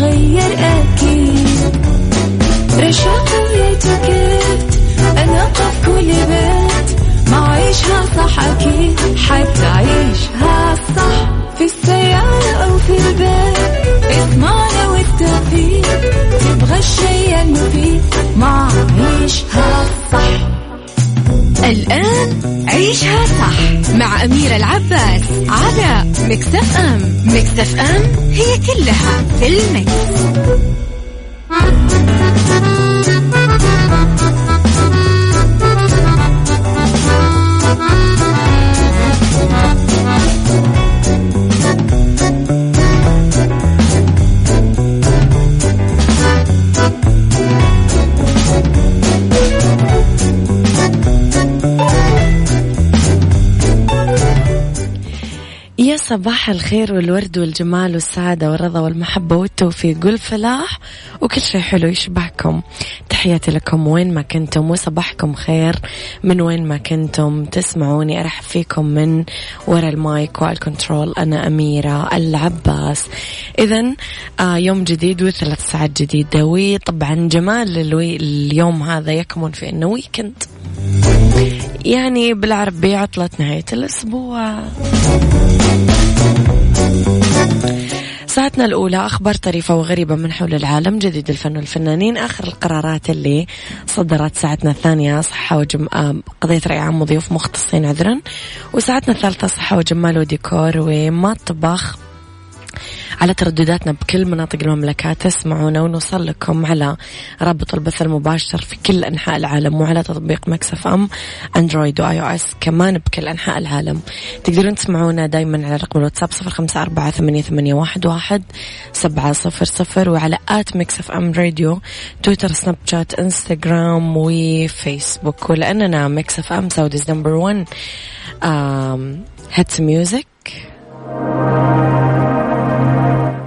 راح تتغير أكيد. رشاق ويتوكيت أنا قف كل بيت. ما عيشها صح أكيد. حتعيشها صح. في السيارة أو في البيت. اضمعنا والتوفيق تبغى الشيء المفيد. ما عيشها صح. الآن عيشها صح. مع أميرة العباس على مكتف أم. مكتف أم. هي كلها في المكس. صباح الخير والورد والجمال والسعادة والرضا والمحبة والتوفيق والفلاح. وكل شيء حلو يشبهكم تحياتي لكم وين ما كنتم وصباحكم خير من وين ما كنتم. تسمعوني أرحب فيكم من وراء ال mic وال control أنا أميرة العباس. إذا آه يوم جديد وثلاث ساعات جديدة. وطبعا جمال اليوم هذا يكمن في أنه weekend يعني بالعربي عطلة نهاية الأسبوع ساعتنا الأولى أخبار طريفة وغريبة من حول العالم جديد الفن والفنانين آخر القرارات اللي صدرت ساعتنا الثانية صحة وجم... قضية رأي عام وضيوف مختصين عذرا وساعتنا الثالثة صحة وجمال وديكور ومطبخ. على تردداتنا بكل مناطق المملكة تسمعونا ونوصل لكم على رابط البث المباشر في كل أنحاء العالم وعلى تطبيق Mix FM Android و iOS كمان بكل أنحاء العالم. تقدرون تسمعونا دايما على رقم الواتساب صفر خمسة أربعة ثمانية, ثمانية واحد, واحد سبعة صفر صفر وعلى at Mix FM Radio تويتر سناب شات إنستغرام وفيسبوك. ولأننا Mix FM Saudi's number one hits music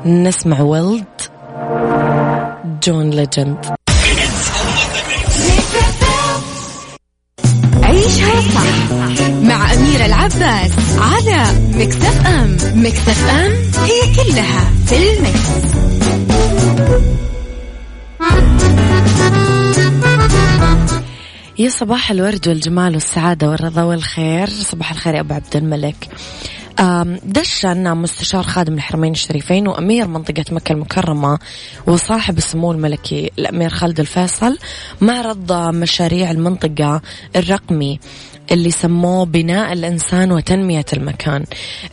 نسمع Wild John Legend عيشها صح مع أميرة العباس على Mix FM Mix FM هي كلها في ال mix. يا صباح الورد والجمال والسعادة والرضا والخير. صباح الخير يا أبو عبد الملك. دشن مستشار خادم الحرمين الشريفين وأمير منطقة مكة المكرمة وصاحب السمو الملكي الأمير خالد الفيصل معرض مشاريع المنطقة الرقمي. اللي سموه بناء الإنسان وتنمية المكان.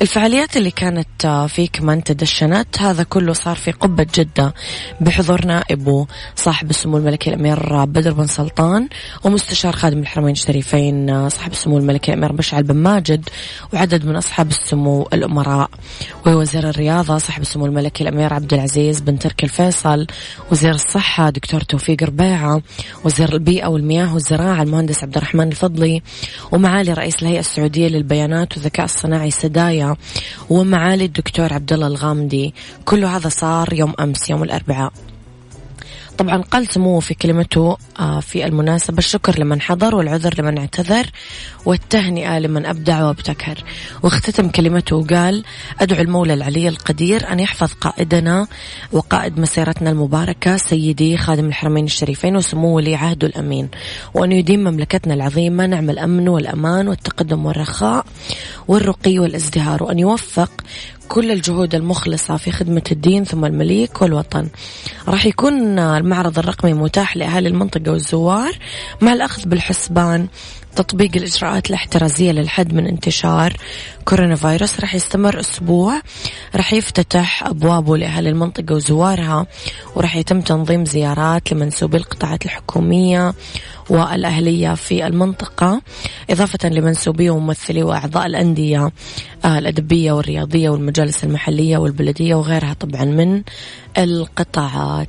الفعاليات اللي كانت آه، في كمان تدشنت هذا كله صار في قبة جدة بحضور نائبه صاحب السمو الملكي الأمير بدر بن سلطان ومستشار خادم الحرمين الشريفين آه، صاحب السمو الملكي الأمير مشعل بن ماجد وعدد من أصحاب السمو الأمراء. ووزير الرياضة صاحب السمو الملكي الأمير عبد العزيز بن تركي الفيصل وزير الصحة دكتور توفيق ربيعة وزير البيئة والمياه والزراعة المهندس عبد الرحمن الفضلي ومعالي رئيس الهيئة السعودية للبيانات والذكاء الصناعي سدايا ومعالي الدكتور عبد الله الغامدي. كل هذا صار يوم أمس يوم الأربعاء. طبعا قال سموه في كلمته آه، في المناسبة. الشكر لمن حضر والعذر لمن اعتذر والتهنئة لمن أبدع وابتكر. واختتم كلمته وقال أدعو المولى العلي القدير أن يحفظ قائدنا وقائد مسيرتنا المباركة سيدي خادم الحرمين الشريفين وسمو ولي عهده الأمين وأن يديم مملكتنا العظيمة نعم الأمن والأمان والتقدم والرخاء والرقي والازدهار وأن يوفق كل الجهود المخلصة في خدمة الدين ثم المليك والوطن. راح يكون المعرض الرقمي متاح لأهالي المنطقة والزوار مع الأخذ بالحسبان. تطبيق الإجراءات الاحترازية للحد من انتشار كورونا فيروس راح يستمر أسبوع. راح يفتتح أبوابه لأهل المنطقة وزوارها وراح يتم تنظيم زيارات لمنسوبي القطاعات الحكومية والأهلية في المنطقة إضافة لمنسوبي وممثلي وأعضاء الأندية آه، الأدبية والرياضية والمجالس المحلية والبلدية وغيرها طبعا من القطاعات.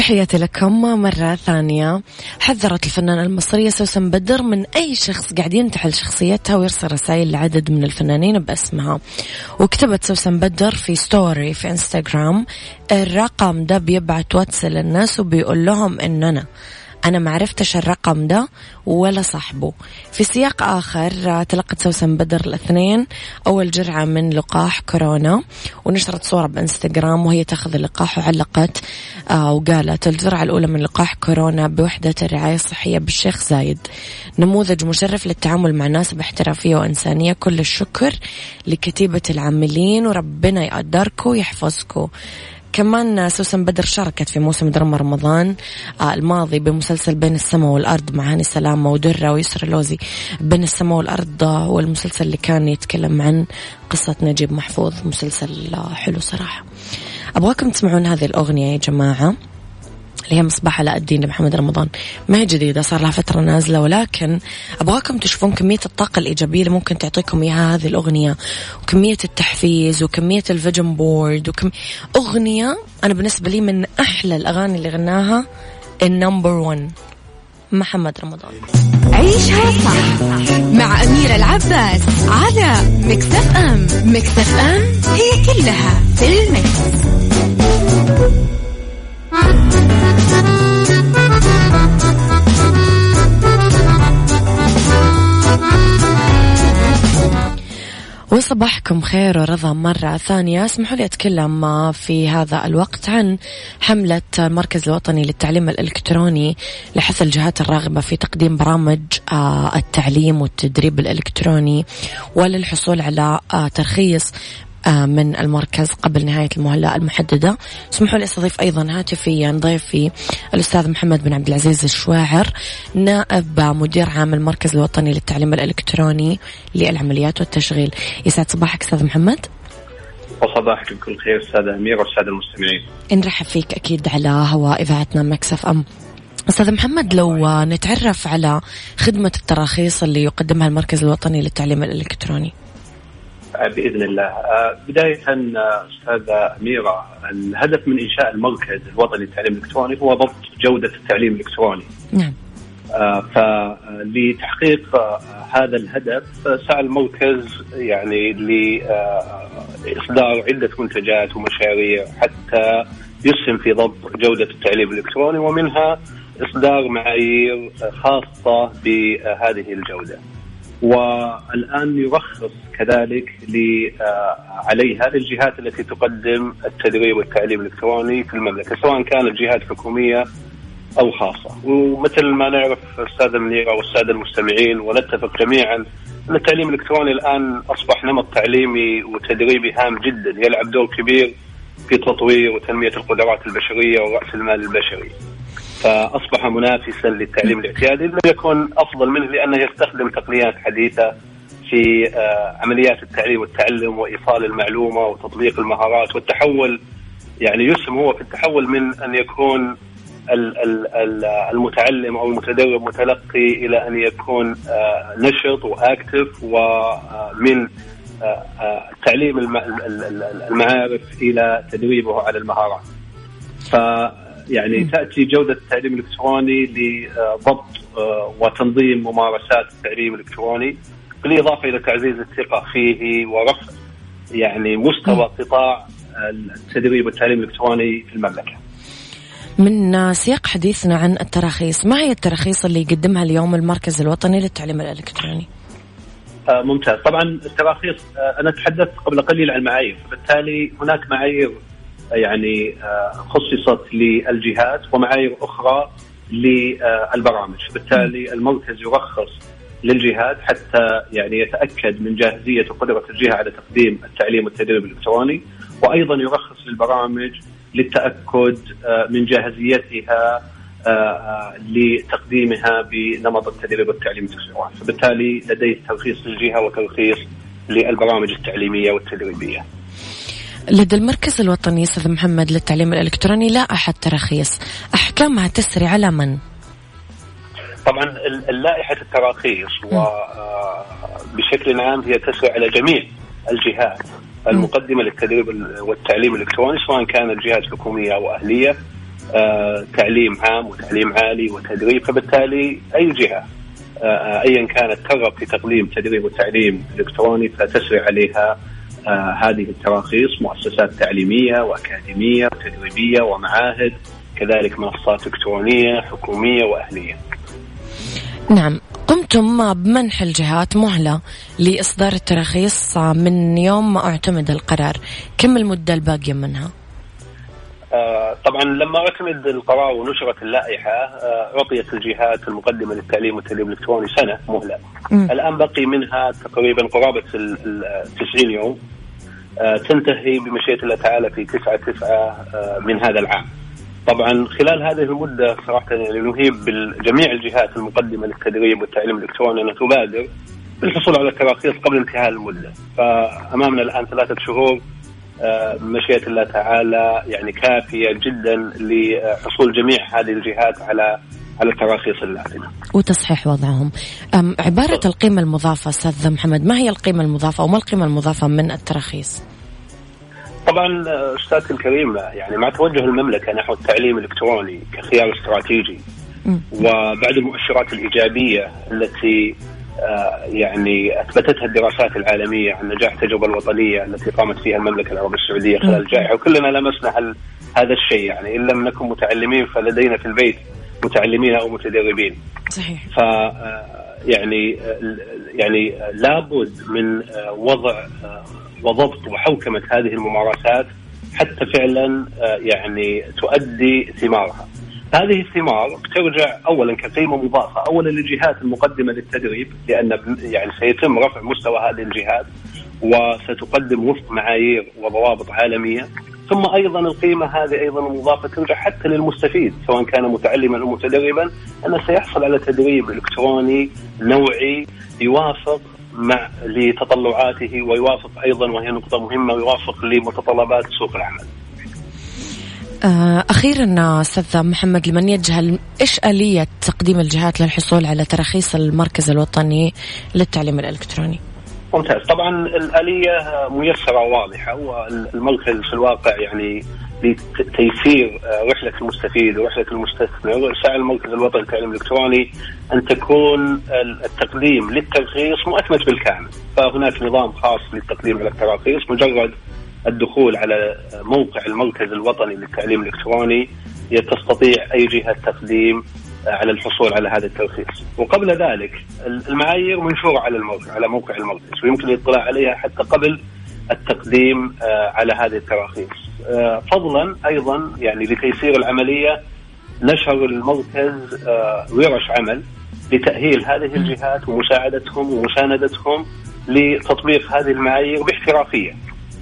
تحياتي لكم مرة ثانية. حذرت الفنانة المصرية سوسن بدر من أي شخص قاعد ينتحل شخصيتها ويرسل رسائل لعدد من الفنانين باسمها. وكتبت سوسن بدر في story في انستغرام الرقم ده بيبعت واتس للناس وبيقول لهم إن أنا أنا ما عرفتش الرقم ده ولا صاحبه. في سياق آخر تلقت سوسن بدر الاثنين أول جرعة من لقاح كورونا ونشرت صورة بإنستغرام وهي تأخذ اللقاح وعلقت آه وقالت الجرعة الأولى من لقاح كورونا بوحدة الرعاية الصحية بالشيخ زايد. نموذج مشرف للتعامل مع ناس باحترافية وإنسانية. كل الشكر لكتيبة العاملين وربنا يقدركم ويحفظكم. كمان سوسن بدر شاركت في موسم دراما رمضان آه، الماضي بمسلسل بين السماء والأرض مع هاني سلامة ودرة ويسرى لوزي. بين السماء والأرض والمسلسل اللي كان يتكلم عن قصة نجيب محفوظ مسلسل حلو صراحة. أبغاكم تسمعون هذه الأغنية يا جماعة. اللي هي مصباح علاء الدين لمحمد رمضان. ما هي جديدة صار لها فترة نازلة ولكن أبغاكم تشوفون كمية الطاقة الإيجابية اللي ممكن تعطيكم إياها هذه الأغنية وكمية التحفيز وكمية ال vision board وكم أغنية أنا بالنسبة لي من أحلى الأغاني اللي غناها ال number 1 محمد رمضان. عيشها صح مع أميرة العباس على مكتف أم. مكتف أم هي كلها في المكس. وصباحكم خير ورضا مرة ثانية. اسمحوا لي أتكلم في هذا الوقت عن حملة المركز الوطني للتعليم الإلكتروني لحث الجهات الراغبة في تقديم برامج آه، التعليم والتدريب الإلكتروني وللحصول على آه، ترخيص من المركز قبل نهاية المهلة المحددة. اسمحوا لي أستضيف أيضا هاتفيا ضيفي الأستاذ محمد بن عبد العزيز الشواعر نائب مدير عام المركز الوطني للتعليم الإلكتروني للعمليات والتشغيل. يسعد صباحك أستاذ محمد. وصباحك بكل خير أستاذة أمير والسادة المستمعين. نرحب فيك أكيد على هواء إذاعتنا مكسف أم. أستاذ محمد لو نتعرف على خدمة التراخيص اللي يقدمها المركز الوطني للتعليم الإلكتروني. بإذن الله. آه، بداية آه، أستاذة أميرة الهدف من إنشاء المركز الوطني للتعليم الإلكتروني هو ضبط جودة التعليم الإلكتروني. نعم. آه، فلتحقيق هذا الهدف سعى المركز يعني لاصدار عدة منتجات ومشاريع حتى يسهم في ضبط جودة التعليم الإلكتروني ومنها إصدار معايير خاصة بهذه الجودة. والآن يرخص كذلك آه، عليها للجهات التي تقدم التدريب والتعليم الإلكتروني في المملكة سواء كانت جهات حكوميه أو خاصة ومثل ما نعرف أستاذ منيره والساده المستمعين ونتفق جميعا أن التعليم الإلكتروني الآن أصبح نمط تعليمي وتدريبي هام جدا يلعب دور كبير في تطوير وتنمية القدرات البشرية ورأس المال البشري. فأصبح منافسا للتعليم الاعتيادي لم يكن أفضل منه لأنه يستخدم تقنيات حديثة في آه، عمليات التعليم والتعلم وإيصال المعلومة وتطبيق المهارات والتحول يعني يسهم هو في التحول من أن يكون المتعلم أو المتدرب متلقي إلى أن يكون آه، نشط واكتف ومن آه، تعليم المعارف إلى تدريبه على المهارات. ف يعني تأتي جودة التعليم الإلكتروني لضبط آه، وتنظيم ممارسات التعليم الإلكتروني بالإضافة إلى تعزيز الثقة فيه ورفع يعني مستوى قطاع التدريب والتعليم الإلكتروني في المملكة. من سياق حديثنا عن التراخيص، ما هي التراخيص اللي يقدمها اليوم المركز الوطني للتعليم الإلكتروني؟ آه ممتاز، طبعا التراخيص آه أنا تحدثت قبل قليل عن المعايير، فبالتالي هناك معايير يعني آه، خصصت للجهات ومعايير أخرى للبرامج، بالتالي المركز يرخص للجهات حتى يعني يتأكد من جاهزية وقدرة الجهة على تقديم التعليم والتدريب الإلكتروني، وأيضا يرخص للبرامج للتأكد آه، من جاهزيتها آه، لتقديمها بنمط التدريب والتعليم الإلكتروني، فبالتالي لديه ترخيص للجهة وترخيص للبرامج التعليمية والتدريبية. لدى المركز الوطني أستاذ محمد للتعليم الإلكتروني لا أحد تراخيص، احكامها تسري على من؟ طبعا اللائحة التراخيص وبشكل عام هي تسري على جميع الجهات المقدمة للتدريب والتعليم الإلكتروني سواء كانت جهات حكومية أو أهلية تعليم عام وتعليم عالي وتدريب فبالتالي أي جهة ايا كانت ترغب في تقديم تدريب وتعليم إلكتروني فتسري عليها هذه التراخيص مؤسسات تعليمية وأكاديمية وتدريبية ومعاهد كذلك منصات إلكترونية حكومية وأهلية. نعم قمتم بمنح الجهات مهلة لإصدار التراخيص من يوم ما اعتمد القرار كم المدة الباقية منها؟ آه طبعا لما اعتمد القرار ونشرت اللائحة آه أعطيت الجهات المقدمة للتعليم والتدريب الإلكتروني سنة مهلة. م. الآن بقي منها تقريبا قرابة ال 90 يوم. آه تنتهي بمشيئة الله تعالى في 9 9 آه من هذا العام. طبعا خلال هذه المدة صراحة يعني نهيب بجميع الجهات المقدمة للتدريب والتعليم الإلكتروني ان تبادر بالحصول على التراخيص قبل انتهاء المدة. فأمامنا الآن ثلاثة شهور. مشيئة الله تعالى يعني كافية جدا لحصول جميع هذه الجهات على على التراخيص اللازمه. وتصحيح وضعهم. عبارة القيمة المضافة أستاذ محمد، ما هي القيمة المضافة وما القيمة المضافة من التراخيص؟ طبعا أستاذ الكريم يعني مع توجه المملكة نحو التعليم الإلكتروني كخيار استراتيجي وبعد المؤشرات الإيجابية التي يعني أثبتتها الدراسات العالمية عن نجاح التجربة الوطنية التي قامت فيها المملكة العربية السعودية خلال الجائحه وكلنا لمسنا هل هذا الشيء يعني إن لم نكن متعلمين فلدينا في البيت متعلمين أو متدربين. صحيح. ف آه، يعني يعني لابد من آه، وضع وضبط وحوكمة هذه الممارسات حتى فعلا آه، يعني تؤدي ثمارها. هذه الثمار ترجع اولا كقيمه مضافه اولا للجهات المقدمة للتدريب لأن يعني سيتم رفع مستوى هذه الجهات وستقدم وفق معايير وضوابط عالمية ثم أيضا القيمة هذه أيضا المضافه ترجع حتى للمستفيد سواء كان متعلما أو متدربا انه سيحصل على تدريب إلكتروني نوعي يوافق مع لتطلعاته ويوافق أيضا وهي نقطة مهمة ويوافق لمتطلبات سوق العمل. آه، أخيرا أستاذ محمد لمن يجهل إيش آلية تقديم الجهات للحصول على تراخيص المركز الوطني للتعليم الإلكتروني؟ ممتاز. طبعا الآلية ميسرة وواضحة والمركز في الواقع يعني لتيسير آه، رحلة المستفيد ورحلة المستثمر. سعى المركز الوطني للتعليم الإلكتروني أن تكون التقديم للترخيص مؤتمت بالكامل. فهناك نظام خاص للتقديم على التراخيص مجرد الدخول على موقع المركز الوطني للتعليم الإلكتروني تستطيع أي جهة تقديم آه، على الحصول على هذا الترخيص وقبل ذلك المعايير منشورة على الموقع على موقع المركز ويمكن الاطلاع عليها حتى قبل التقديم آه، على هذه التراخيص. آه، فضلا أيضا يعني لتيسير العملية نشر المركز ورش عمل لتأهيل هذه الجهات ومساعدتهم ومساندتهم لتطبيق هذه المعايير باحترافية.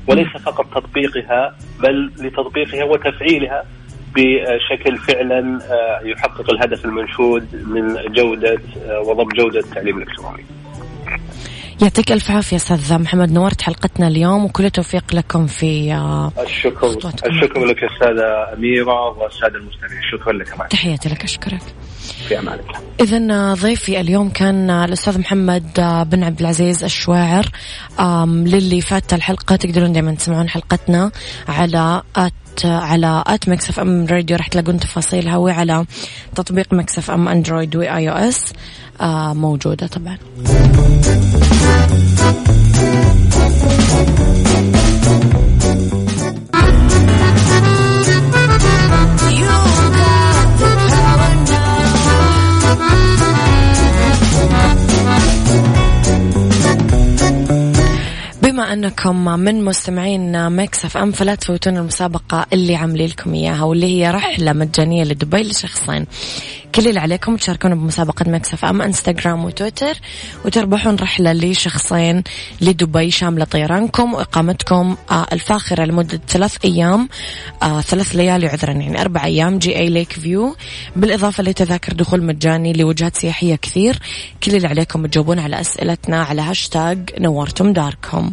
وليس فقط تطبيقها بل لتطبيقها وتفعيلها بشكل فعلا آه، يحقق الهدف المنشود من جودة آه، وضبط جودة التعليم الإلكتروني. يعطيك ألف عافية أستاذ محمد نورت حلقتنا اليوم وكل التوفيق لكم في آه، الشكر الشكر لك أستاذة أميرة والسادة المستمعين شكرا لك تحياتي لك أشكرك. في أمان الله. اذا ضيفي اليوم كان الأستاذ محمد بن عبد العزيز الشواعر. للي فات الحلقة تقدرون دائما تسمعون حلقتنا على على at Mix FM Radio. راح تلاقون تفاصيلها وعلى تطبيق Mix FM Android و iOS موجودة طبعا. بما أنكم من مستمعين Mix FM فلا تفوتون المسابقة اللي عاملين لكم إياها واللي هي رحلة مجانية لدبي لشخصين. كل اللي عليكم تشاركون بمسابقة Mix FM انستغرام وتويتر وتربحون رحلة لشخصين لدبي شاملة طيرانكم وإقامتكم آه، الفاخرة لمدة ثلاث أيام آه، ثلاث ليالي عذرا يعني أربع أيام JA Lake View. بالإضافة لتذاكر دخول مجاني لوجهات سياحية كثير كل اللي عليكم تجاوبون على أسئلتنا على هاشتاج نورتم داركم.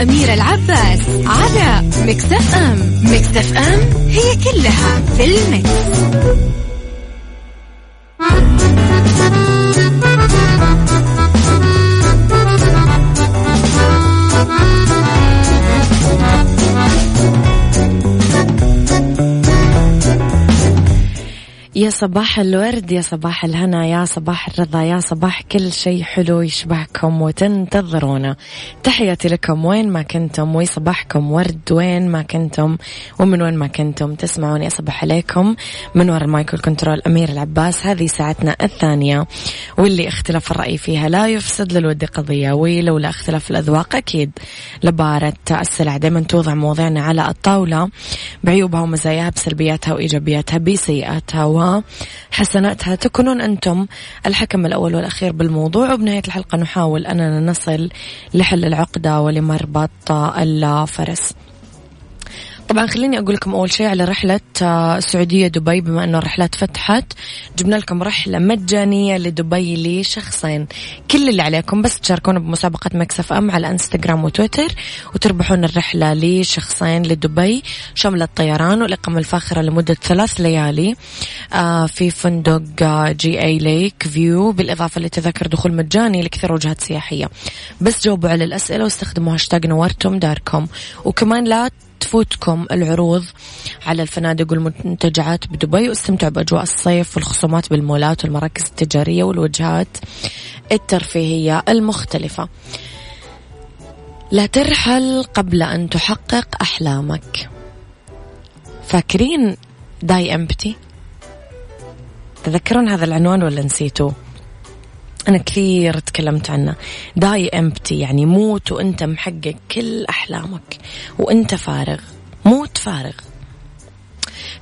صح مع أميرة العباس على مكتف أم مكتف أم هي كلها في المكس. يا صباح الورد يا صباح الهنا يا صباح الرضا يا صباح كل شيء حلو يشبهكم وتنتظرونا. تحياتي لكم وين ما كنتم وصباحكم ورد وين ما كنتم ومن وين ما كنتم تسمعوني أصبح عليكم من وراء ال mic وال control أميرة العباس. هذه ساعتنا الثانية واللي اختلاف الرأي فيها لا يفسد للود قضية ولولا اختلاف الأذواق أكيد لبارت السلع دائما توضع مواضيعنا على الطاولة بعيوبها ومزاياها بسلبياتها وإيجابياتها بسيئاتها. وحسناتها تكونون أنتم الحكم الأول والأخير بالموضوع وبنهاية الحلقة نحاول أننا نصل لحل العقدة ولمربط الفرس. طبعا خليني أقول لكم أول شيء على رحلة آه، السعودية دبي بما أنه الرحلات فتحت جبنا لكم رحلة مجانية لدبي لشخصين. كل اللي عليكم بس تشاركونا بمسابقة مكسف أم على إنستغرام وتويتر وتربحون الرحلة لشخصين لدبي شاملة الطيران والإقامة الفاخرة لمدة ثلاث ليالي. آه، في فندق آه، JA Lake View بالإضافة لتذاكر دخول مجاني لكثير وجهات سياحية. بس جاوبوا على الأسئلة واستخدموا هاشتاج نورتم داركم وكمان لا تفوتكم العروض على الفنادق والمنتجعات بدبي واستمتعوا بأجواء الصيف والخصومات بالمولات والمراكز التجارية والوجهات الترفيهية المختلفة. لا ترحل قبل أن تحقق أحلامك. فاكرين Die Empty؟ تذكرون هذا العنوان ولا نسيتوه؟ أنا كثير تكلمت عنه Die Empty يعني موت وأنت محقق كل أحلامك وأنت فارغ. موت فارغ.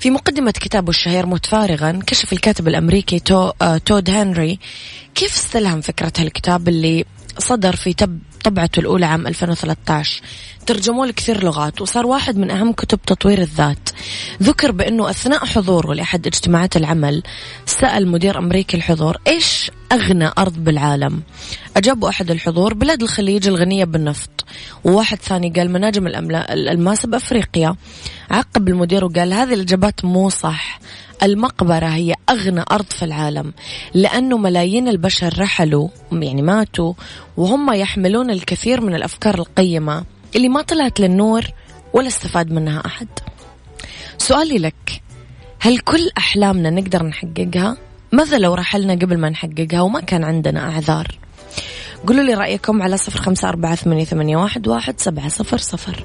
في مقدمة كتابه الشهير موت فارغا كشف الكاتب الأمريكي تو آه تود هنري كيف استلهم فكرة هالكتاب اللي صدر في تب طبعته الأولى عام 2013 ترجموه لكثير لغات وصار واحد من أهم كتب تطوير الذات. ذكر بأنه أثناء حضوره لأحد اجتماعات العمل سأل مدير أمريكي الحضور إيش أغنى أرض بالعالم؟ أجابوا أحد الحضور بلاد الخليج الغنية بالنفط. وواحد ثاني قال مناجم الألماس بأفريقيا. عقب المدير وقال هذه الإجابات مو صح. المقبرة هي أغنى أرض في العالم لأنه ملايين البشر رحلوا يعني ماتوا وهم يحملون الكثير من الأفكار القيمة اللي ما طلعت للنور ولا استفاد منها أحد سؤالي لك هل كل أحلامنا نقدر نحققها؟ ماذا لو رحلنا قبل ما نحققها وما كان عندنا أعذار؟ قولوا لي رأيكم على صفر خمسة أربعة ثمانية, واحد سبعة صفر صفر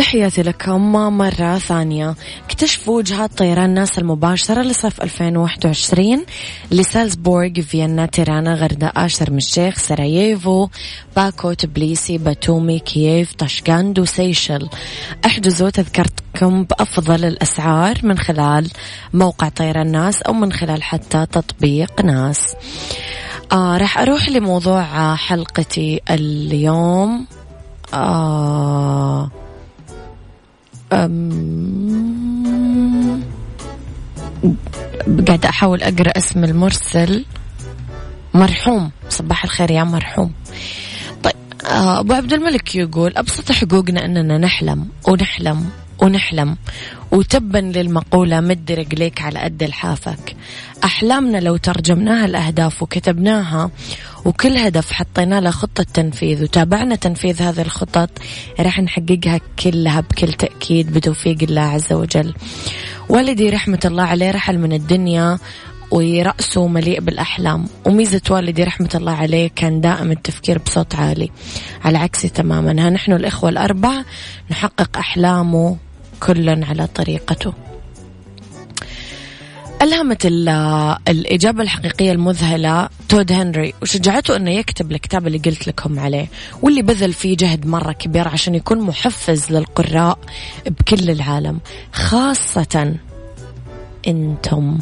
تحياتي لكم مرة ثانية. اكتشفوا وجهات طيران ناس المباشرة لصيف 2021 لسالزبورغ فيينا تيرانا غردقة شرم الشيخ سراييفو باكو تبليسي باتومي كييف طشقاند وسيشل احجزوا تذكرتكم بأفضل الأسعار من خلال موقع طيران ناس أو من خلال حتى تطبيق ناس. آه راح أروح لموضوع حلقتي اليوم. آه قاعدة أحاول أقرأ اسم المرسل. مرحوم. صباح الخير يا مرحوم. طيب آه، أبو عبد الملك يقول أبسط حقوقنا أننا نحلم ونحلم ونحلم وتبا للمقولة مد رجليك على قد لحافك. أحلامنا لو ترجمناها الأهداف وكتبناها وكل هدف حطينا له خطة تنفيذ وتابعنا تنفيذ هذه الخطط راح نحققها كلها بكل تأكيد بتوفيق الله عز وجل. والدي رحمة الله عليه رحل من الدنيا ورأسه مليء بالأحلام. وميزة والدي رحمة الله عليه كان دائم التفكير بصوت عالي. على عكسي تماما. ها نحن الإخوة الأربع نحقق أحلامه كلا على طريقته. ألهمت الإجابة الحقيقية المذهلة تود هنري وشجعته أنه يكتب الكتاب اللي قلت لكم عليه واللي بذل فيه جهد مرة كبير عشان يكون محفز للقراء بكل العالم خاصة أنتم.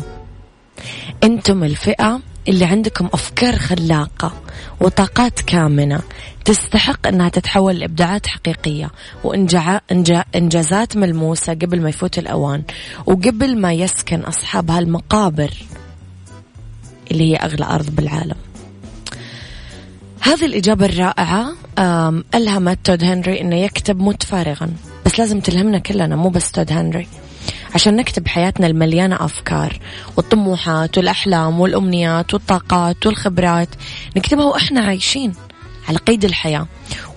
أنتم الفئة اللي عندكم أفكار خلاقة. وطاقات كامنة تستحق أنها تتحول لإبداعات حقيقية وإنجازات ملموسة قبل ما يفوت الأوان وقبل ما يسكن أصحاب هالمقابر اللي هي أغلى أرض بالعالم. هذه الإجابة الرائعة ألهمت تود هنري أنه يكتب متفارغا بس لازم تلهمنا كلنا مو بس تود هنري. عشان نكتب حياتنا المليانة أفكار والطموحات والأحلام والأمنيات والطاقات والخبرات. نكتبها وإحنا عايشين على قيد الحياة.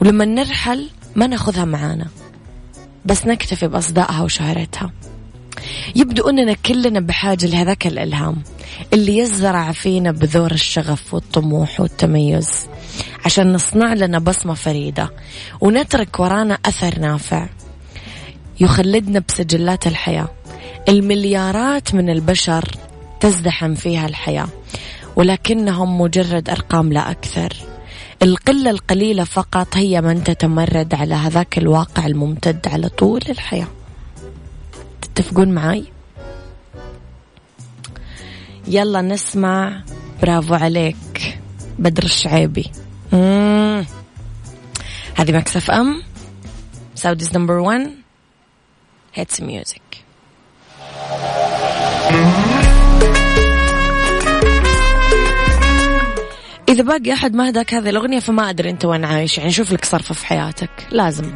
ولما نرحل ما ناخذها معانا بس نكتفي بأصدائها وشهرتها. يبدو أننا كلنا بحاجة لهذاك الإلهام اللي يزرع فينا بذور الشغف والطموح والتميز عشان نصنع لنا بصمة فريدة ونترك ورانا أثر نافع يخلدنا بسجلات الحياة. المليارات من البشر تزدحم فيها الحياة ولكنهم مجرد أرقام لا أكثر. القلة القليلة فقط هي من تتمرد على هذاك الواقع الممتد على طول الحياة. تتفقون معي؟ يلا نسمع. برافو عليك. بدر الشعيبي. هذه Mix FM؟ Saudi's number 1 hits music إذا باقي أحد ما هداك هذه الأغنية فما أدري أنت وين عايش. يعني شوف لك صرفة في حياتك. لازم.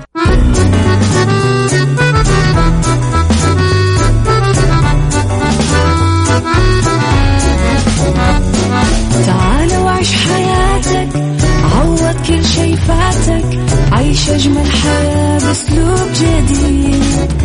تعال وعيش حياتك عوض كل شي فاتك عيش أجمل حياة بأسلوب جديد.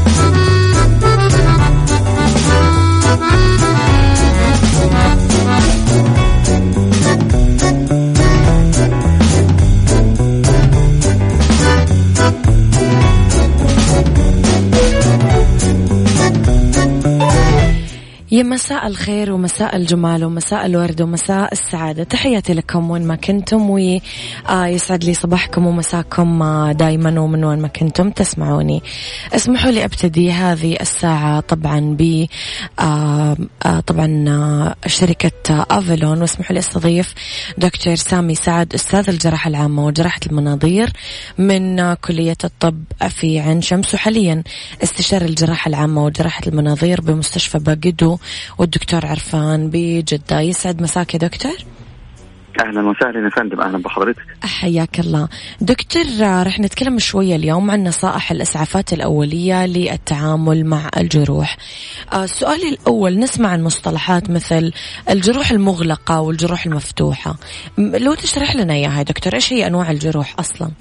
يا مساء الخير ومساء الجمال ومساء الورد ومساء السعادة. تحياتي لكم وين ما كنتم ويسعد لي صباحكم ومساكم دايما ومن وين ما كنتم تسمعوني. اسمحوا لي أبتدي هذه الساعة طبعا ب طبعا شركة أفلون. واسمحوا لي أستضيف دكتور سامي سعد أستاذ الجراحة العامة وجراحة المناظير من كلية الطب في عين شمس. وحاليا استشاري الجراحة العامة وجراحة المناظير بمستشفى باقدو والدكتور عرفان بجدة. يسعد مساك يا دكتور. أهلا وسهلا يا فندم. أهلا بحضرتك. حياك الله. دكتور رح نتكلم شوية اليوم عن نصائح الإسعافات الأولية للتعامل مع الجروح. السؤال آه، الأول نسمع عن مصطلحات مثل الجروح المغلقة والجروح المفتوحة. لو تشرح لنا إياها يا دكتور إيش هي أنواع الجروح أصلا؟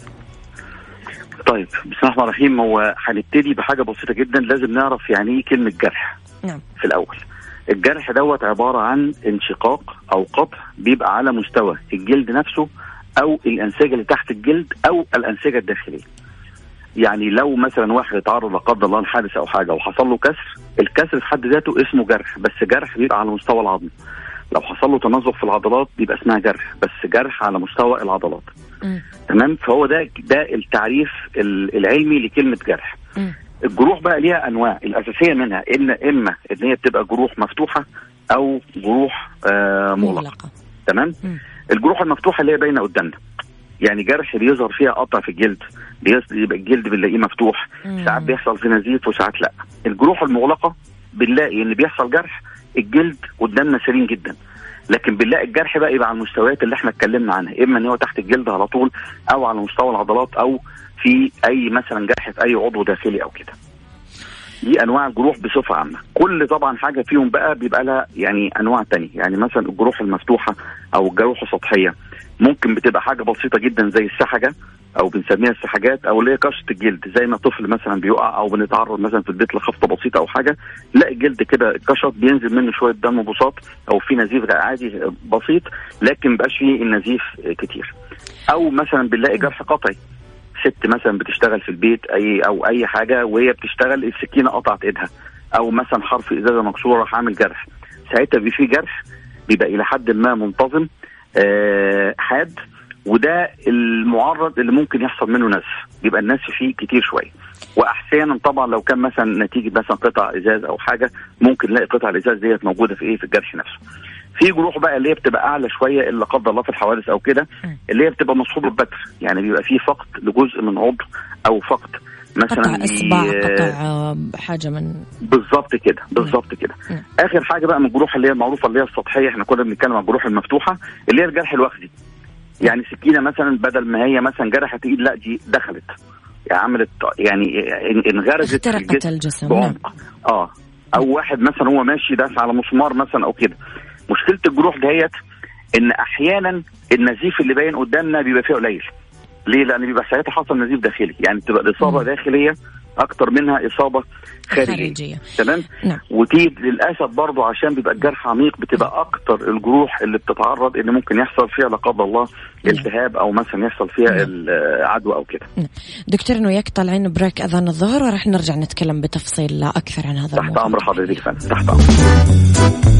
طيب بسم الله الرحمن الرحيم. هو هنبتدي بحاجة بسيطة جدا. لازم نعرف يعني إيه كلمة جرح نعم. في الأول. الجرح دوت عبارة عن انشقاق أو قطع بيبقى على مستوى الجلد نفسه أو الأنسجة اللي تحت الجلد أو الأنسجة الداخلية. يعني لو مثلا واحد اتعرض لا قدر الله لحادث أو حاجة وحصل له كسر الكسر في حد ذاته اسمه جرح بس جرح بيبقى على مستوى العظم. لو حصل له تمزق في العضلات بيبقى اسمها جرح بس جرح على مستوى العضلات. م. تمام؟ فهو ده ده التعريف العلمي لكلمة جرح. م. الجروح بقى ليها أنواع. الأساسية منها إن إما إن هي بتبقى جروح مفتوحة أو جروح آه مغلقة. تمام. الجروح المفتوحة اللي هي باينة قدامنا. يعني جرح بيظهر فيها قطع في الجلد. يبقى الجلد بنلاقيه مفتوح. مم. ساعات بيحصل في نزيف وساعات لأ. الجروح المغلقة بنلاقي إن بيحصل جرح الجلد قدامنا سليم جدا. لكن بنلاقي الجرح بقى يبقى على المستويات اللي إحنا اتكلمنا عنها. إما إن هو تحت الجلد على طول أو على مستوى العضلات أو في أي مثلا جرح في أي عضو داخلي أو كده. دي أنواع الجروح بصفة عامة. كل طبعا حاجة فيهم بقى بيبقى لها يعني أنواع تانية. يعني مثلا الجروح المفتوحة أو الجروح السطحية. ممكن بتبقى حاجة بسيطة جدا زي السحجة أو بنسميها السحجات أو اللي هي قشره الجلد. زي ما طفل مثلا بيقع أو بنتعرض مثلا في البيت لخبطة بسيطة أو حاجة لا الجلد كده اتكشط بينزل منه شوية دم بساط أو في نزيف عادي بسيط لكن مبقاش فيه النزيف كتير. أو مثلا بنلاقي جرح قطعي. ست مثلا بتشتغل في البيت أي أو أي حاجة وهي بتشتغل السكينة قطعت إيدها. أو مثلا حرف إزازة مكسورة راح عامل جرح. ساعتها بيبقى في جرح بيبقى إلى حد ما منتظم آه حاد وده المعرض اللي ممكن يحصل منه نزف. بيبقى النزف فيه كتير شوية. واحيانا طبعا لو كان مثلا نتيجة مثلا قطع إزاز أو حاجة ممكن نلاقي قطع الإزاز ديت موجودة في إيه؟ في الجرح نفسه. في جروح بقى اللي هي بتبقى أعلى شوية إلا قدر الله في الحوادث أو كده اللي هي بتبقى مصحوبه ببتر يعني بيبقى في فقد لجزء من عضو أو فقد مثلا قطع إصبع قطع حاجة من بالظبط كده بالظبط كده. آخر حاجة بقى من الجروح اللي هي المعروفة اللي هي السطحية إحنا كنا بنتكلم عن الجروح المفتوحة اللي هي الجرح الوخزي يعني سكينة مثلا بدل ما هي مثلا جرحت إيد لا دي دخلت. يعني عملت يعني إن- انغرزت اخترقت الجسم نعم. بعمق. آه. أو واحد مثلا هو ماشي داس على مسمار مثلا أو كده. مشكلة الجروح دهيت إن أحيانا النزيف اللي باين قدامنا بيبقى فيه قليل. ليه؟ لأن بيبقى ساعتها حصل نزيف داخلي. يعني تبقى الإصابة. داخلية أكتر منها إصابة خارجية. خارجية. تمام؟ نعم. ودي للأسف برضه عشان بيبقى الجرح عميق بتبقى أكتر الجروح اللي بتتعرض إن ممكن يحصل فيها لا قدر الله نعم. التهاب أو مثلا يحصل فيها نعم. العدوى أو كده. دكتور أنا وياك طالعين بريك أذان الظهر. وراح نرجع نتكلم بتفصيل أكثر عن هذا تحت الموضوع. أمر حضرتك فندم تحت أمر.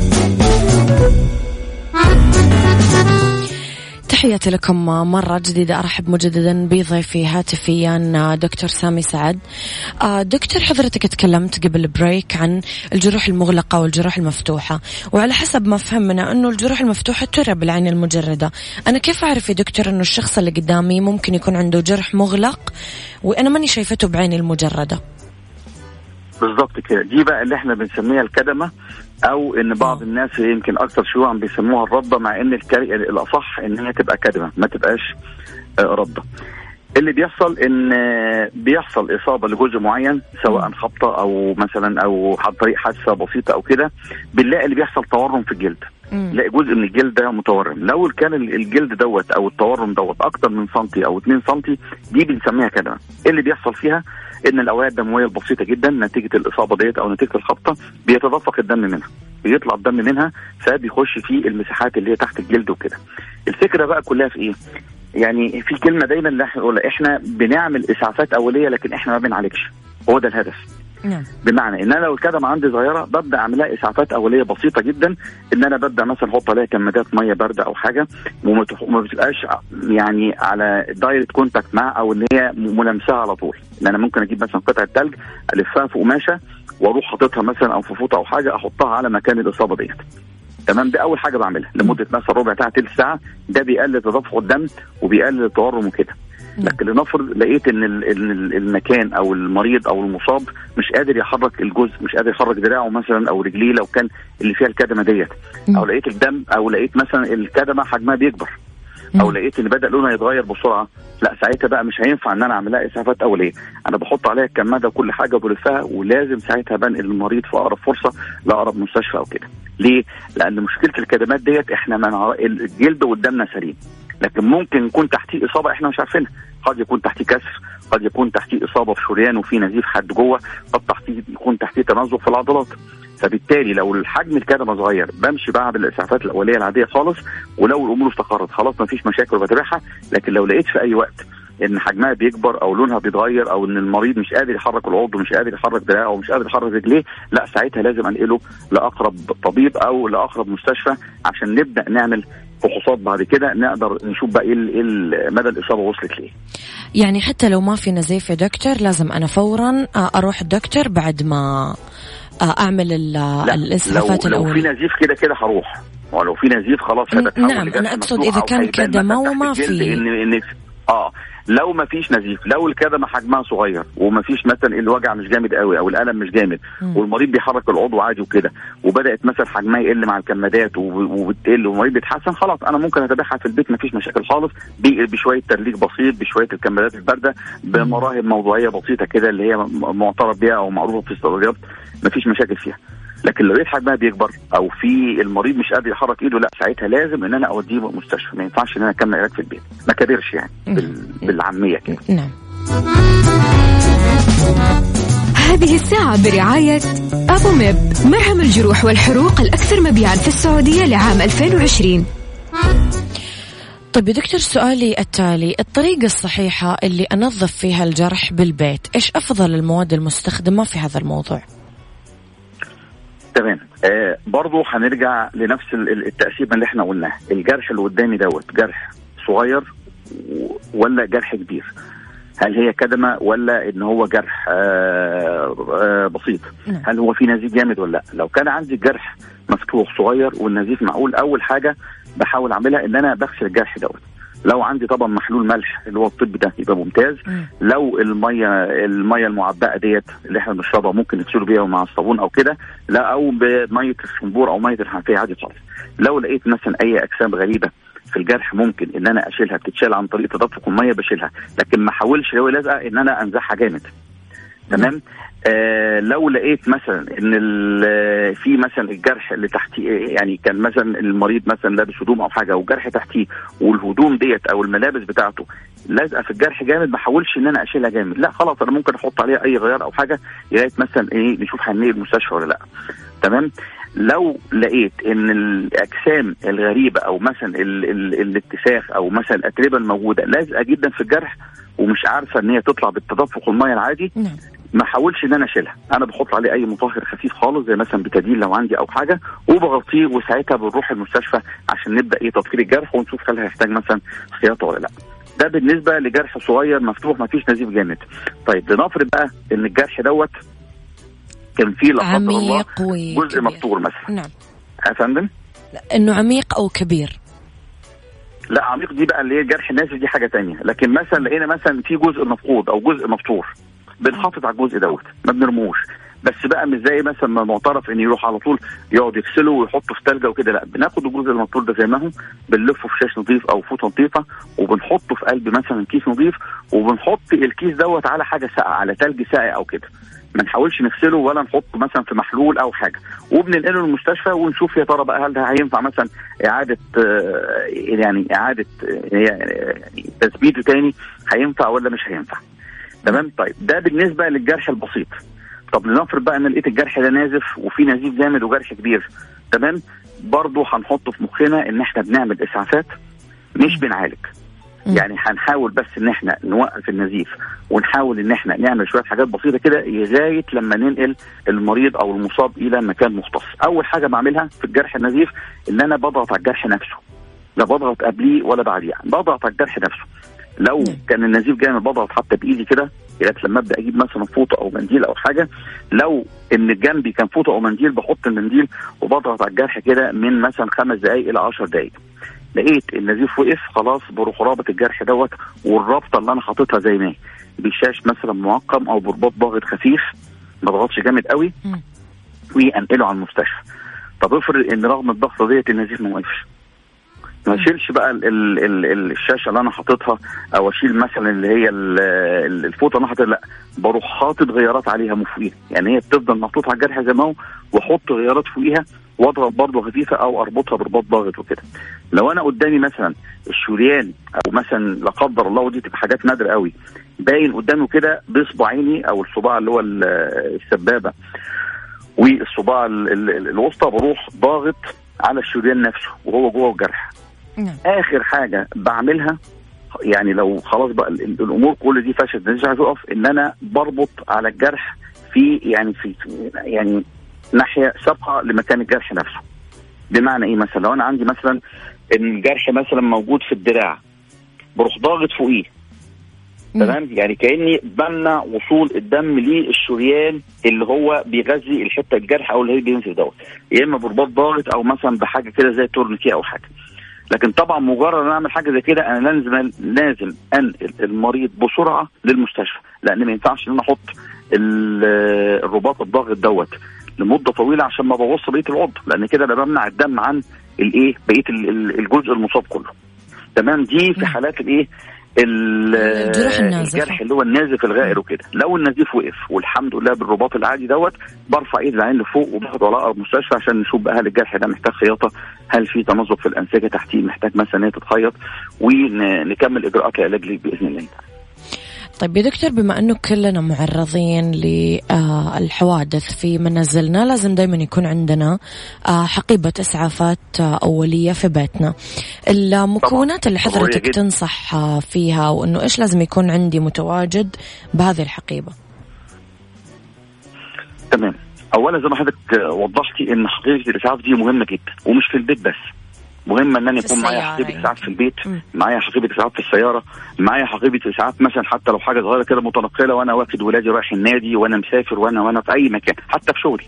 تحياتي لكم مرة جديدة. أرحب مجددا بضيفي هاتفيا دكتور سامي سعد. آه، دكتور حضرتك تكلمت قبل بريك عن الجروح المغلقة والجروح المفتوحة وعلى حسب ما فهمنا أنه الجروح المفتوحة ترى بالعين المجردة. أنا كيف أعرف يا دكتور أنه الشخص اللي قدامي ممكن يكون عنده جرح مغلق وأنا ماني شايفته بعيني المجردة؟ بالظبط كده. دي بقى اللي إحنا بنسميها الكدمة. أو إن بعض آه. الناس يمكن أكثر شيوعا بيسموها الرده مع إن الكري... الأصح إن هي تبقى كدمه ما تبقاش آه، رده اللي بيحصل إن آه، بيحصل إصابة لجزء معين سواء خبطة أو مثلا أو عن طريق حادثة بسيطة أو كده بنلاقي اللي بيحصل تورم في الجلد. نلاقي جزء من الجلد ده متورم. لو كان ال- الجلد دوت أو التورم دوت أكتر من سنتي أو 2 سنتي دي بنسميها إيه اللي بيحصل فيها إن الاوعيه الدموية البسيطة جدا نتيجة الإصابة ديت أو نتيجة الخبطة بيتدفق الدم منها بيطلع الدم منها فبيخش في المساحات اللي هي تحت الجلد وكده. الفكرة بقى كلها في إيه؟ يعني في كلمة دايما إحنا بنعمل إسعافات أولية لكن إحنا ما بنعالجش. هو ده الهدف. نعم. بمعنى إن أنا لو الكدمة عندي صغيرة ببدأ اعمل لها اسعافات أولية بسيطة جدا إن أنا ببدأ مثلا أحط عليها كمادات مية باردة أو حاجة وما بتبقاش يعني على direct contact مع أو إن هي ملامسها على طول. إن أنا ممكن أجيب مثلا قطعة ثلج ألفها في قماشه وأروح حاططها مثلا أو في فوطة أو حاجة أحطها على مكان الإصابة ديت. تمام؟ ده أول حاجة بعملها لمدة مثلا ربع ساعة تلت ساعة ده بيقلل تدفق الدم وبيقلل التورم وكده. لكن لنفرض لقيت إن ال- إن ال- المكان أو المريض أو المصاب مش قادر يحرك الجزء مش قادر يحرك دراعه مثلا أو رجليه لو كان اللي فيها الكدمة ديت. أو لقيت الدم أو لقيت مثلا الكدمة حجمها بيكبر. أو. لقيت إن بدأ لونها يتغير بسرعة لا ساعتها بقى مش هينفع إن أنا أعمل لها إسعافات أولية. أنا بحط عليها الكماده وكل حاجة بلفها ولازم ساعتها بنقل المريض في أقرب فرصة لأقرب مستشفى أو كده. ليه؟ لأن مشكلة الكدمات ديت إحنا ما نعر- الجلد قدامنا سليم لكن ممكن يكون تحتيه إصابة إحنا مش عارفينها. قد يكون تحتيه كسر قد يكون تحتيه إصابة في شريان وفي نزيف حد جوه قد تحتيه يكون تحتيه تمزق في العضلات. فبالتالي لو الحجم الكدمه صغير بمشي بعد الإسعافات الأولية العادية خالص ولو الأمور استقرت خلاص ما فيش مشاكل وبتابعها لكن لو لقيت في أي وقت إن حجمها بيكبر أو لونها بيتغير أو إن المريض مش قادر يحرك العضو مش قادر يحرك دراعه ومش قادر يحرك رجليه لا ساعتها لازم أنقله لأقرب طبيب أو لأقرب مستشفى عشان نبدأ نعمل فحوصات بعد كده نقدر نشوف بقى إيه إيه مدى الإصابة وصلت لإيه. يعني حتى لو ما في نزيف يا دكتور لازم أنا فورا آه، أروح الدكتور بعد ما آه، أعمل ال- لا الإسعافات لو, لو في نزيف كده كده هروح. ولو في نزيف خلاص هتتحول نعم، لجرح أنا أقصد مفتوح إذا أو كان مثلاً وما في- إن إن آه لو ما فيش نزيف لو الكدمه حجمها صغير وما فيش مثلا الوجع مش جامد قوي أو الألم مش جامد. والمريض بيحرك العضو عادي وكده وبدأت مثلا حجمها يقل مع الكمادات وب- وبتقل والمريض بيتحسن خلاص أنا ممكن أتابعها في البيت ما فيش مشاكل خالص بشوية تدليك بسيط بشوية الكمادات الباردة بمراهم موضوعية بسيطة كده اللي هي معترف بيها أو معروفة في الصيدليات ما فيش مشاكل فيها لكن لو لقيت حجمها بيكبر أو في المريض مش قادر يحرك ايده لا ساعتها لازم ان أنا اوديه مستشفى. ما ينفعش ان أنا اكمل علاج في البيت. ما كبرش يعني بال... بالعامية كده. نعم. هذه الساعة برعاية أبو ميب. مرهم الجروح والحروق الأكثر مبيعا في السعودية لعام 2020 طيب يا دكتور سؤالي التالي. الطريقة الصحيحة اللي أنظف فيها الجرح بالبيت إيش أفضل المواد المستخدمة في هذا الموضوع؟ تمام. آه برضه هنرجع لنفس ال- ال- التقسيمه اللي إحنا قلناها الجرح اللي قدامي دوت جرح صغير ولا جرح كبير؟ هل هي كدمة ولا إن هو جرح آه آه بسيط؟ نعم. هل هو في نزيف جامد ولا لأ؟ لو كان عندي الجرح مفتوح صغير والنزيف معقول أول حاجة بحاول أعملها إن أنا بغسل الجرح دوت. لو عندي طبعا محلول ملح اللي هو الطب ده يبقى ممتاز. مم. لو المية المية المعبأة ديت اللي إحنا بنشربها ممكن نغسله بيها مع الصابون أو كده لا أو بمية الصنبور أو مية الحنفية عادي خالص. لو لقيت مثلا أي أجسام غريبة في الجرح ممكن إن أنا أشيلها بتتشال عن طريق تدفق المية بشيلها لكن ما احاولش لو لازقه إن أنا أنزعها جامد. تمام؟ آه لو لقيت مثلا إن ال- في مثلا الجرح اللي تحتيه يعني كان مثلا المريض مثلا لابس هدوم أو حاجة وجرح تحتيه والهدوم ديت أو الملابس بتاعته لازقة في الجرح جامد ما احاولش إن أنا أشيلها جامد. لا خلاص أنا ممكن أحط عليها أي غيار أو حاجة لغاية مثلا إيه نشوف هننقل المستشفى ولا لا. تمام؟ لو لقيت إن الأجسام الغريبة أو مثلا ال ال الاتساخ أو مثلا الأتربة الموجودة لازقة جدا في الجرح ومش عارفة إن هي تطلع بالتدفق المية العادي نعم. ما احاولش إن أنا أشيلها. أنا بحط عليه أي مطهر خفيف خالص زي مثلا بتدين لو عندي أو حاجة وبغطيه وساعتها بنروح المستشفى عشان نبدأ إيه تطهير الجرح ونشوف هل هيحتاج مثلا خياطة ولا لأ. ده بالنسبة لجرح صغير مفتوح ما فيش نزيف جامد. طيب لنفرض بقى إن الجرح دوت كان فيه لا قدر الله جزء مفتور مثلا. نعم. يا فندم؟ إنه عميق أو كبير. لا عميق دي بقى اللي هي جرح نازف دي حاجة تانية. لكن مثلا لقينا مثلا في جزء مفقود أو جزء مفتور بنحافظ على الجزء دوت ما بنرموش. بس بقى مش زي مثلا ما معترف إن يروح على طول يقعد يغسله ويحطه في ثلجه وكده لا بناخد الجزء المفقود ده زي ما هو بنلفه في شاش نظيف أو فوطة نظيفة وبنحطه في قلب مثلا كيس نظيف وبنحط الكيس دوت على حاجة ساقعة على ثلج ساقع أو كده. ما نحاولش نغسله ولا نحطه مثلا في محلول أو حاجة. وبننقله المستشفى ونشوف يا ترى بقى هل هينفع مثلا إعادة آه، يعني إعادة آه، يعني تثبيته تاني هينفع ولا مش هينفع. تمام؟ طيب ده بالنسبة للجرح البسيط. طب لنفرض بقى ان لقيت الجرح ده نازف وفي نزيف جامد وجرح كبير تمام؟ برضه هنحط في مخنا إن إحنا بنعمل إسعافات مش بنعالج. يعني هنحاول بس إن إحنا نوقف النزيف ونحاول إن إحنا نعمل شوية حاجات بسيطة كده لغاية لما ننقل المريض أو المصاب إلى مكان مختص. أول حاجة بعملها في الجرح النزيف إن أنا بضغط على الجرح نفسه. لا بضغط قبليه ولا بعديه بضغط على الجرح نفسه. لو نعم. كان النزيف جامد بضغط حتى بإيدي كده لغايه لما أبدأ أجيب مثلا فوطة أو منديل أو حاجة. لو إن جنبي كان فوطة أو منديل بحط المنديل وبضغط على الجرح كده من مثلا خمس دقائق إلى 10 دقائق لقيت النزيف وقف خلاص بروح رابط الجرح دوت والرابطة اللي أنا حاططها زي ما هي. بشاش مثلا معقم أو برباط ضاغط خفيف ما ضغطش جامد قوي. وانقله على المستشفى. طب افرض إن رغم الضغطة ديت النزيف ما وقفش. ما أشيلش بقى ال ال ال الشاشة اللي أنا حاططها أو أشيل مثلا اللي هي ال- ال- الفوطة اللي أنا حاططها لا. بروح حاطط غيارات عليها مفوقيه يعني هي بتفضل محطوطة على الجرح زي ما هو وأحط غيارات فوقيها وأضغط برضه خفيفة أو أربطها برباط ضاغط وكده. لو أنا قدامي مثلا الشريان أو مثلا لا قدر الله ودي تبقى حاجات نادرة قوي باين قدامه كده بصبع عيني أو الصباع اللي هو ال- السبابة. والصباع ال- ال- الوسطى بروح ضاغط على الشريان نفسه وهو جوه الجرح. نعم. آخر حاجة بعملها يعني لو خلاص بقى ال- ال- الأمور كل دي فشلت مش عايز اقف إن أنا بربط على الجرح في يعني في يعني ناحية سابقة لمكان الجرح نفسه. بمعنى إيه مثلا؟ لو أنا عندي مثلا الجرح مثلا موجود في الدراع بروح ضاغط فوقيه. تمام؟ يعني كأني بمنع وصول الدم للشريان اللي هو بيغذي الحتة الجرح أو اللي هي بينزل دوت. يا إما برباط ضاغط أو مثلا بحاجة كده زي تورنيكيه أو حاجة. لكن طبعا مجرد ان أعمل حاجة زي كده أنا لازم لازم أنقل المريض بسرعة للمستشفى لأن ما ينفعش إن أنا أحط الرباط الضاغط دوت لمدة طويلة عشان ما بوظش بقية العضو لأن كده أنا بمنع الدم عن الايه بقية الجزء المصاب كله. تمام؟ دي في حالات الإيه؟ الجرح النازف. الجرح اللي هو النازف الغائر وكده. لو النزيف وقف والحمد لله بالرباط العادي دوت برفع ايد العين لفوق وباخده على اقرب مستشفى عشان نشوف بقى هل الجرح ده محتاج خياطة هل في تمزق في الأنسجة تحتيه محتاج مثلا إن هي تتخيط ونكمل إجراءات العلاج بإذن الله. طيب يا دكتور بما أنه كلنا معرضين للحوادث في منازلنا لازم دائما يكون عندنا آه، حقيبة إسعافات آه، أولية في بيتنا. المكونات اللي حضرتك تنصح آه، فيها وأنه إيش لازم يكون عندي متواجد بهذه الحقيبة؟ تمام. اولا زي ما حضرتك وضحتي إن حقيبة الإسعاف دي مهمة جدا ومش في البيت بس. مهم ان أنا يكون معايا حقيبه اسعاف في البيت معايا حقيبه اسعاف في السيارة معايا حقيبه اسعاف مثلا حتى لو حاجة صغيرة كده متنقلة وأنا واخد ولادي رايح النادي وأنا مسافر وأنا وأنا في أي مكان حتى في شغلي.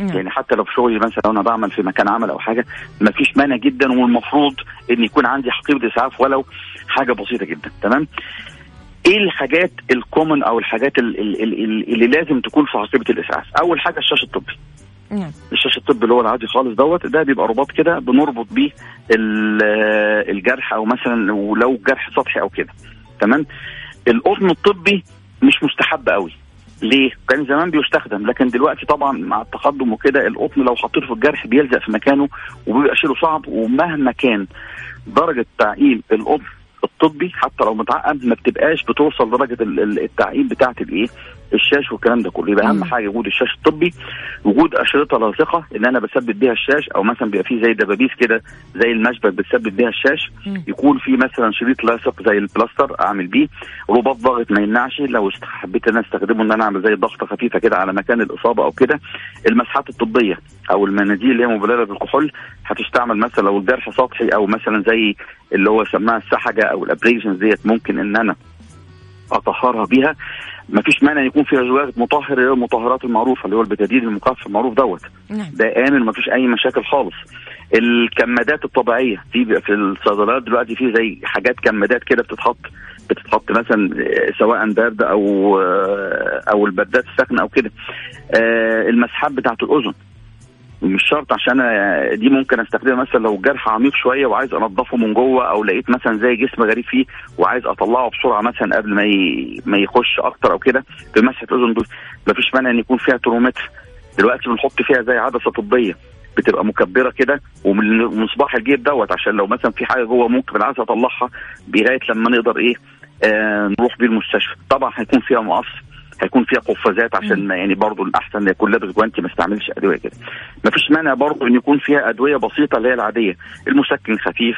مم. يعني حتى لو في شغلي مثلا لو أنا بعمل في مكان عمل أو حاجة ما فيش مانع جدا والمفروض إن يكون عندي حقيبه اسعاف ولو حاجة بسيطة جدا. تمام؟ إيه الحاجات الكومن أو الحاجات اللي, اللي, اللي لازم تكون في حقيبة الإسعاف؟ أول حاجة الشاشه الطبي. نعم. الشاشه الطبي اللي هو العادي خالص دوت ده بيبقى رباط كده بنربط بيه الجرح أو مثلا ولو جرح سطحي أو كده. تمام؟ القطن الطبي مش مستحب قوي. ليه؟ كان زمان بيستخدم لكن دلوقتي طبعا مع التقدم وكده القطن لو حطيته في الجرح بيلزق في مكانه وبيبقى شيله صعب ومهما كان درجة تعقيم القطن الطبي حتى لو متعقم ما بتبقاش بتوصل درجه التعقيم بتاعة الإيه؟ الشاش والكلام ده كله. يبقى أهم حاجة وجود الشاش الطبي وجود أشرطة لاصقه إن أنا بثبت بيها الشاش أو مثلا بيبقى فيه زي دبابيس كده زي المشبك بتثبت بيها الشاش. مم. يكون في مثلا شريط لاصق زي البلاستر أعمل بيه. رباط ضاغط ما يمنعش لو حبيت إن أنا أستخدمه إن أنا أعمل زي ضغطة خفيفة كده على مكان الإصابة أو كده. المسحات الطبية أو المناديل اللي هي مبللة بالكحول هتستعمل مثلا لو الجرح سطحي أو مثلا زي اللي هو سماها السحجة أو ال abrasions ديت ممكن إن أنا أطهرها بيها. ما فيش مانع يكون فيها زواج مطهر اللي هو المطهرات المعروفة اللي هو البتادين المكافح المعروف دوت. نعم. ده آمن ما فيش أي مشاكل خالص. الكمادات الطبيعية في في الصيدليات دلوقتي في زي حاجات كمادات كده بتتحط بتتحط مثلا سواء بارده أو أو البردات الساخنة أو كده. المسحات بتاعت الأذن. مش شرط عشان دي ممكن أستخدمها. مثلا لو الجرح عميق شوية وعايز انضفه من جوه أو لقيت مثلا زي جسم غريب فيه وعايز أطلعه بسرعة مثلا قبل ما ما يخش أكتر أو كده في مسحه الأذن دول. مفيش مانع إن يكون فيها ترومتر. دلوقتي بنحط فيها زي عدسة طبية. بتبقى مكبرة كده ومن مصباح الجيب دوت عشان لو مثلا في حاجة جوه ممكن بالعكس أطلعها لغاية لما نقدر إيه آه نروح بيه المستشفى. طبعا هيكون فيها مقص. هيكون فيها قفازات عشان يعني برضه الأحسن يكون لابس جوانتي ما استعملش أدوية كده. ما فيش مانع برضه إن يكون فيها أدوية بسيطة اللي هي العادية، المسكن خفيف،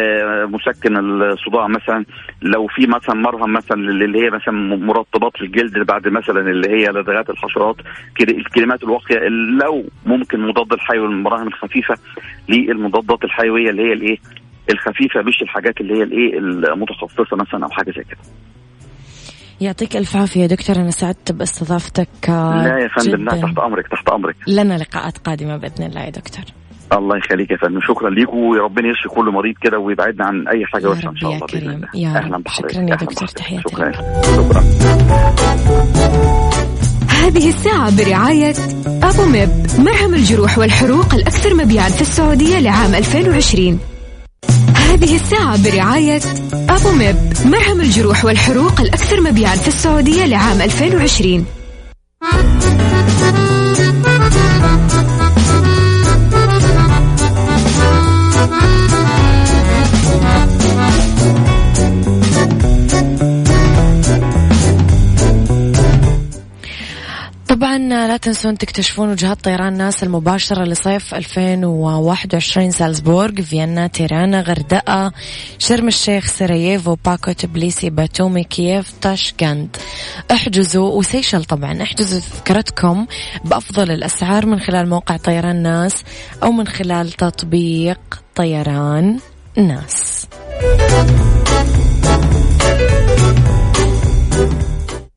آه مسكن الصداع مثلا، لو في مثلا مرهم مثلا اللي هي مثلا مرطبات للجلد بعد مثلا اللي هي لدغات الحشرات كده الكلمات الواقية لو ممكن مضاد الحيوي المراهم الخفيفة للمضادات الحيوية اللي هي الإيه؟ الخفيفة مش الحاجات اللي هي الإيه المتخصصة مثلا أو حاجة زي كده. يعطيك ألف عافية دكتور أنا سعدت باستضافتك لا يا فندم لا تحت أمرك تحت أمرك. لنا لقاءات قادمة بإذن الله يا دكتور. الله يخليك يا فندم. شكرا ليك وربنا يشفي كل مريض كده ويبعدنا عن أي حاجة وحشة إن شاء الله بإذن الله. يا أهلا بحضرتك. شكرا يا دكتور. تحياتي شكرا. شكرا. هذه الساعة برعاية أبو ميب. مرهم الجروح والحروق الأكثر مبيعا في السعودية لعام 2020 هذه الساعة برعاية أبو ميب. مرهم الجروح والحروق الأكثر مبيعا في السعودية لعام 2020 طبعا لا تنسون تكتشفون وجهات طيران ناس المباشرة لصيف 2021 سالزبورغ فيينا تيرانا غردقة شرم الشيخ سراييفو باكو تبليسي باتومي كييف تاشكند احجزوا وسيشل طبعا. احجزوا تذكرتكم بأفضل الأسعار من خلال موقع طيران ناس أو من خلال تطبيق طيران ناس.